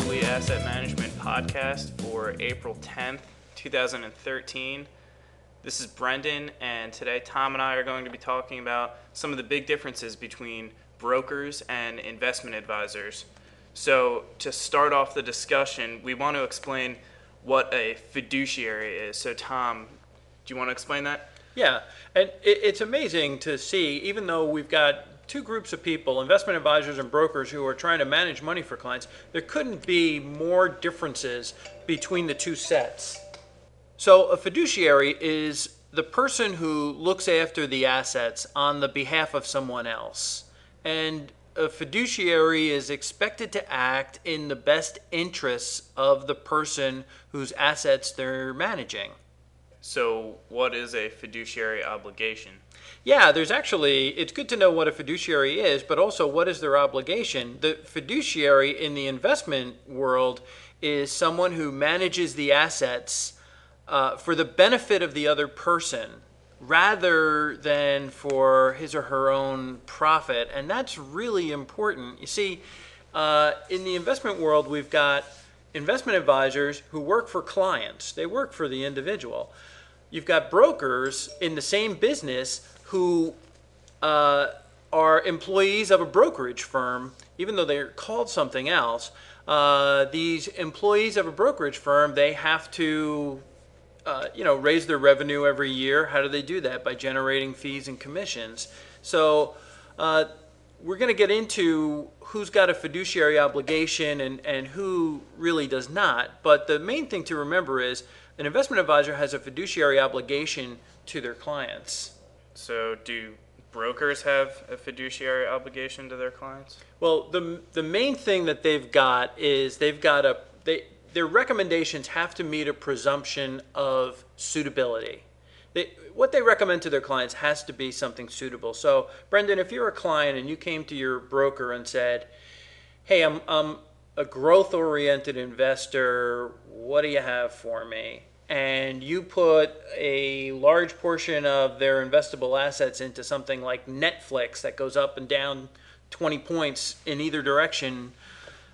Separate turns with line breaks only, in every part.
Asset Management Podcast for April 10th, 2013. This is Brendan, and today Tom and I are going to be talking about some of the big differences between brokers and investment advisors. So, to start off the discussion, we want to explain what a fiduciary is. So, Tom, do you want to explain that?
Yeah, and it's amazing to see, even though we've got two groups of people, investment advisors and brokers, who are trying to manage money for clients, there couldn't be more differences between the two sets. So, a fiduciary is the person who looks after the assets on the behalf of someone else. And a fiduciary is expected to act in the best interests of the person whose assets they're managing.
So, what is a fiduciary obligation?
Yeah, there's actually, it's good to know what a fiduciary is, but also what is their obligation. The fiduciary in the investment world is someone who manages the assets uh, for the benefit of the other person rather than for his or her own profit. And that's really important. You see, uh, in the investment world, we've got investment advisors who work for clients, they work for the individual. You've got brokers in the same business who uh, are employees of a brokerage firm, even though they're called something else. Uh, these employees of a brokerage firm, they have to, uh, you know, raise their revenue every year. How do they do that? By generating fees and commissions. So uh, we're going to get into who's got a fiduciary obligation and, and who really does not. But the main thing to remember is an investment advisor has a fiduciary obligation to their clients.
So, do brokers have a fiduciary obligation to their clients?
Well, the the main thing that they've got is they've got a they their recommendations have to meet a presumption of suitability. They, what they recommend to their clients has to be something suitable. So, Brendan, if you're a client and you came to your broker and said, "Hey, I'm I'm a growth-oriented investor. What do you have for me?" and you put a large portion of their investable assets into something like Netflix that goes up and down 20 points in either direction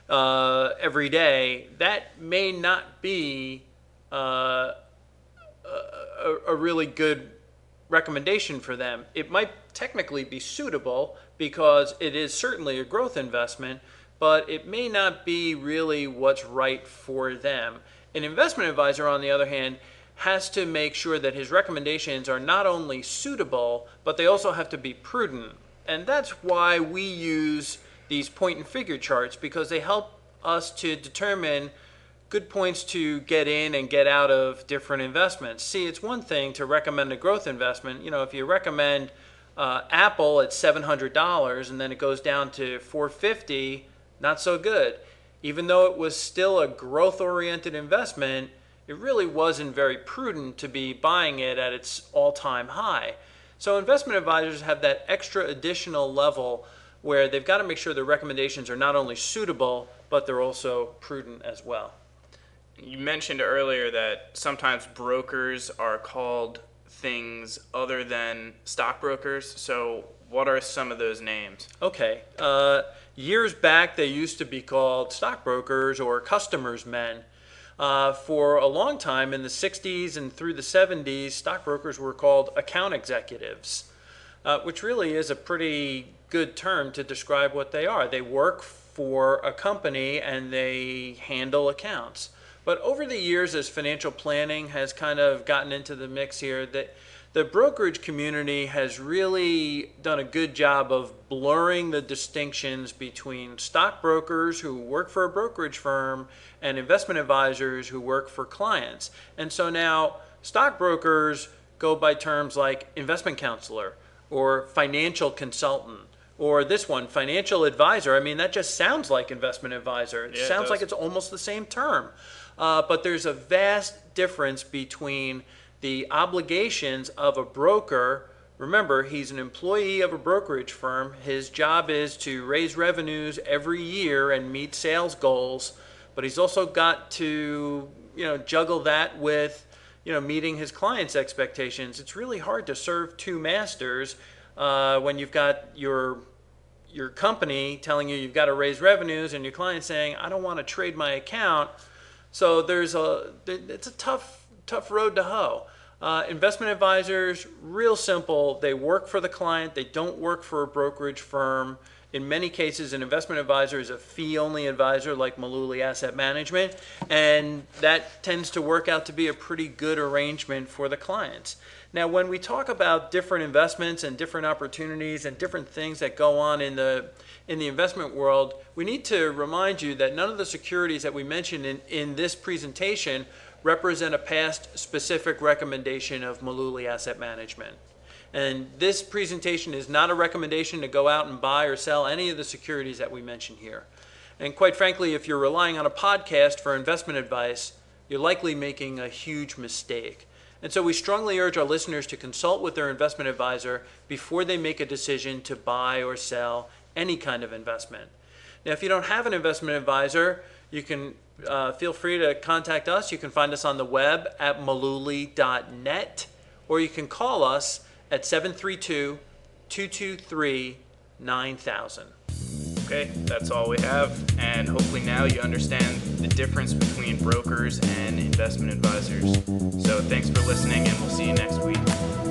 uh, every day, that may not be uh, a, a really good recommendation for them. It might technically be suitable because it is certainly a growth investment, but it may not be really what's right for them. An investment advisor, on the other hand, has to make sure that his recommendations are not only suitable, but they also have to be prudent. And that's why we use these point and figure charts because they help us to determine good points to get in and get out of different investments. See, it's one thing to recommend a growth investment. You know, if you recommend uh, Apple at $700 and then it goes down to 450, not so good even though it was still a growth oriented investment, it really wasn't very prudent to be buying it at its all time high. So, investment advisors have that extra additional level where they've got to make sure their recommendations are not only suitable, but they're also prudent as well.
You mentioned earlier that sometimes brokers are called things other than stockbrokers. So, what are some of those names?
Okay. Uh, years back, they used to be called stockbrokers or customers men. Uh, for a long time in the 60s and through the 70s, stockbrokers were called account executives, uh, which really is a pretty good term to describe what they are. They work for a company and they handle accounts. But over the years, as financial planning has kind of gotten into the mix here, that the brokerage community has really done a good job of blurring the distinctions between stockbrokers who work for a brokerage firm and investment advisors who work for clients. And so now stockbrokers go by terms like investment counselor or financial consultant or this one, financial advisor. I mean, that just sounds like investment advisor. It
Yeah,
sounds
does.
like it's almost the same term. Uh, but there's a vast difference between the obligations of a broker. Remember, he's an employee of a brokerage firm. His job is to raise revenues every year and meet sales goals, but he's also got to, you know, juggle that with, you know, meeting his clients' expectations. It's really hard to serve two masters uh, when you've got your your company telling you you've got to raise revenues and your client saying, I don't want to trade my account. So there's a, it's a tough, tough road to hoe. Uh, investment advisors, real simple. They work for the client. They don't work for a brokerage firm. In many cases, an investment advisor is a fee-only advisor like Mullooly Asset Management, and that tends to work out to be a pretty good arrangement for the clients. Now, when we talk about different investments and different opportunities and different things that go on in the in the investment world, we need to remind you that none of the securities that we mentioned in, in this presentation represent a past specific recommendation of Mullooly Asset Management. And this presentation is not a recommendation to go out and buy or sell any of the securities that we mention here. And quite frankly, if you're relying on a podcast for investment advice, you're likely making a huge mistake. And so we strongly urge our listeners to consult with their investment advisor before they make a decision to buy or sell any kind of investment. Now, if you don't have an investment advisor, you can uh, feel free to contact us. You can find us on the web at mullooly.net, or you can call us at 732 223 9000.
Okay, that's all we have, and hopefully now you understand the difference between brokers and investment advisors. So thanks for listening, and we'll see you next week.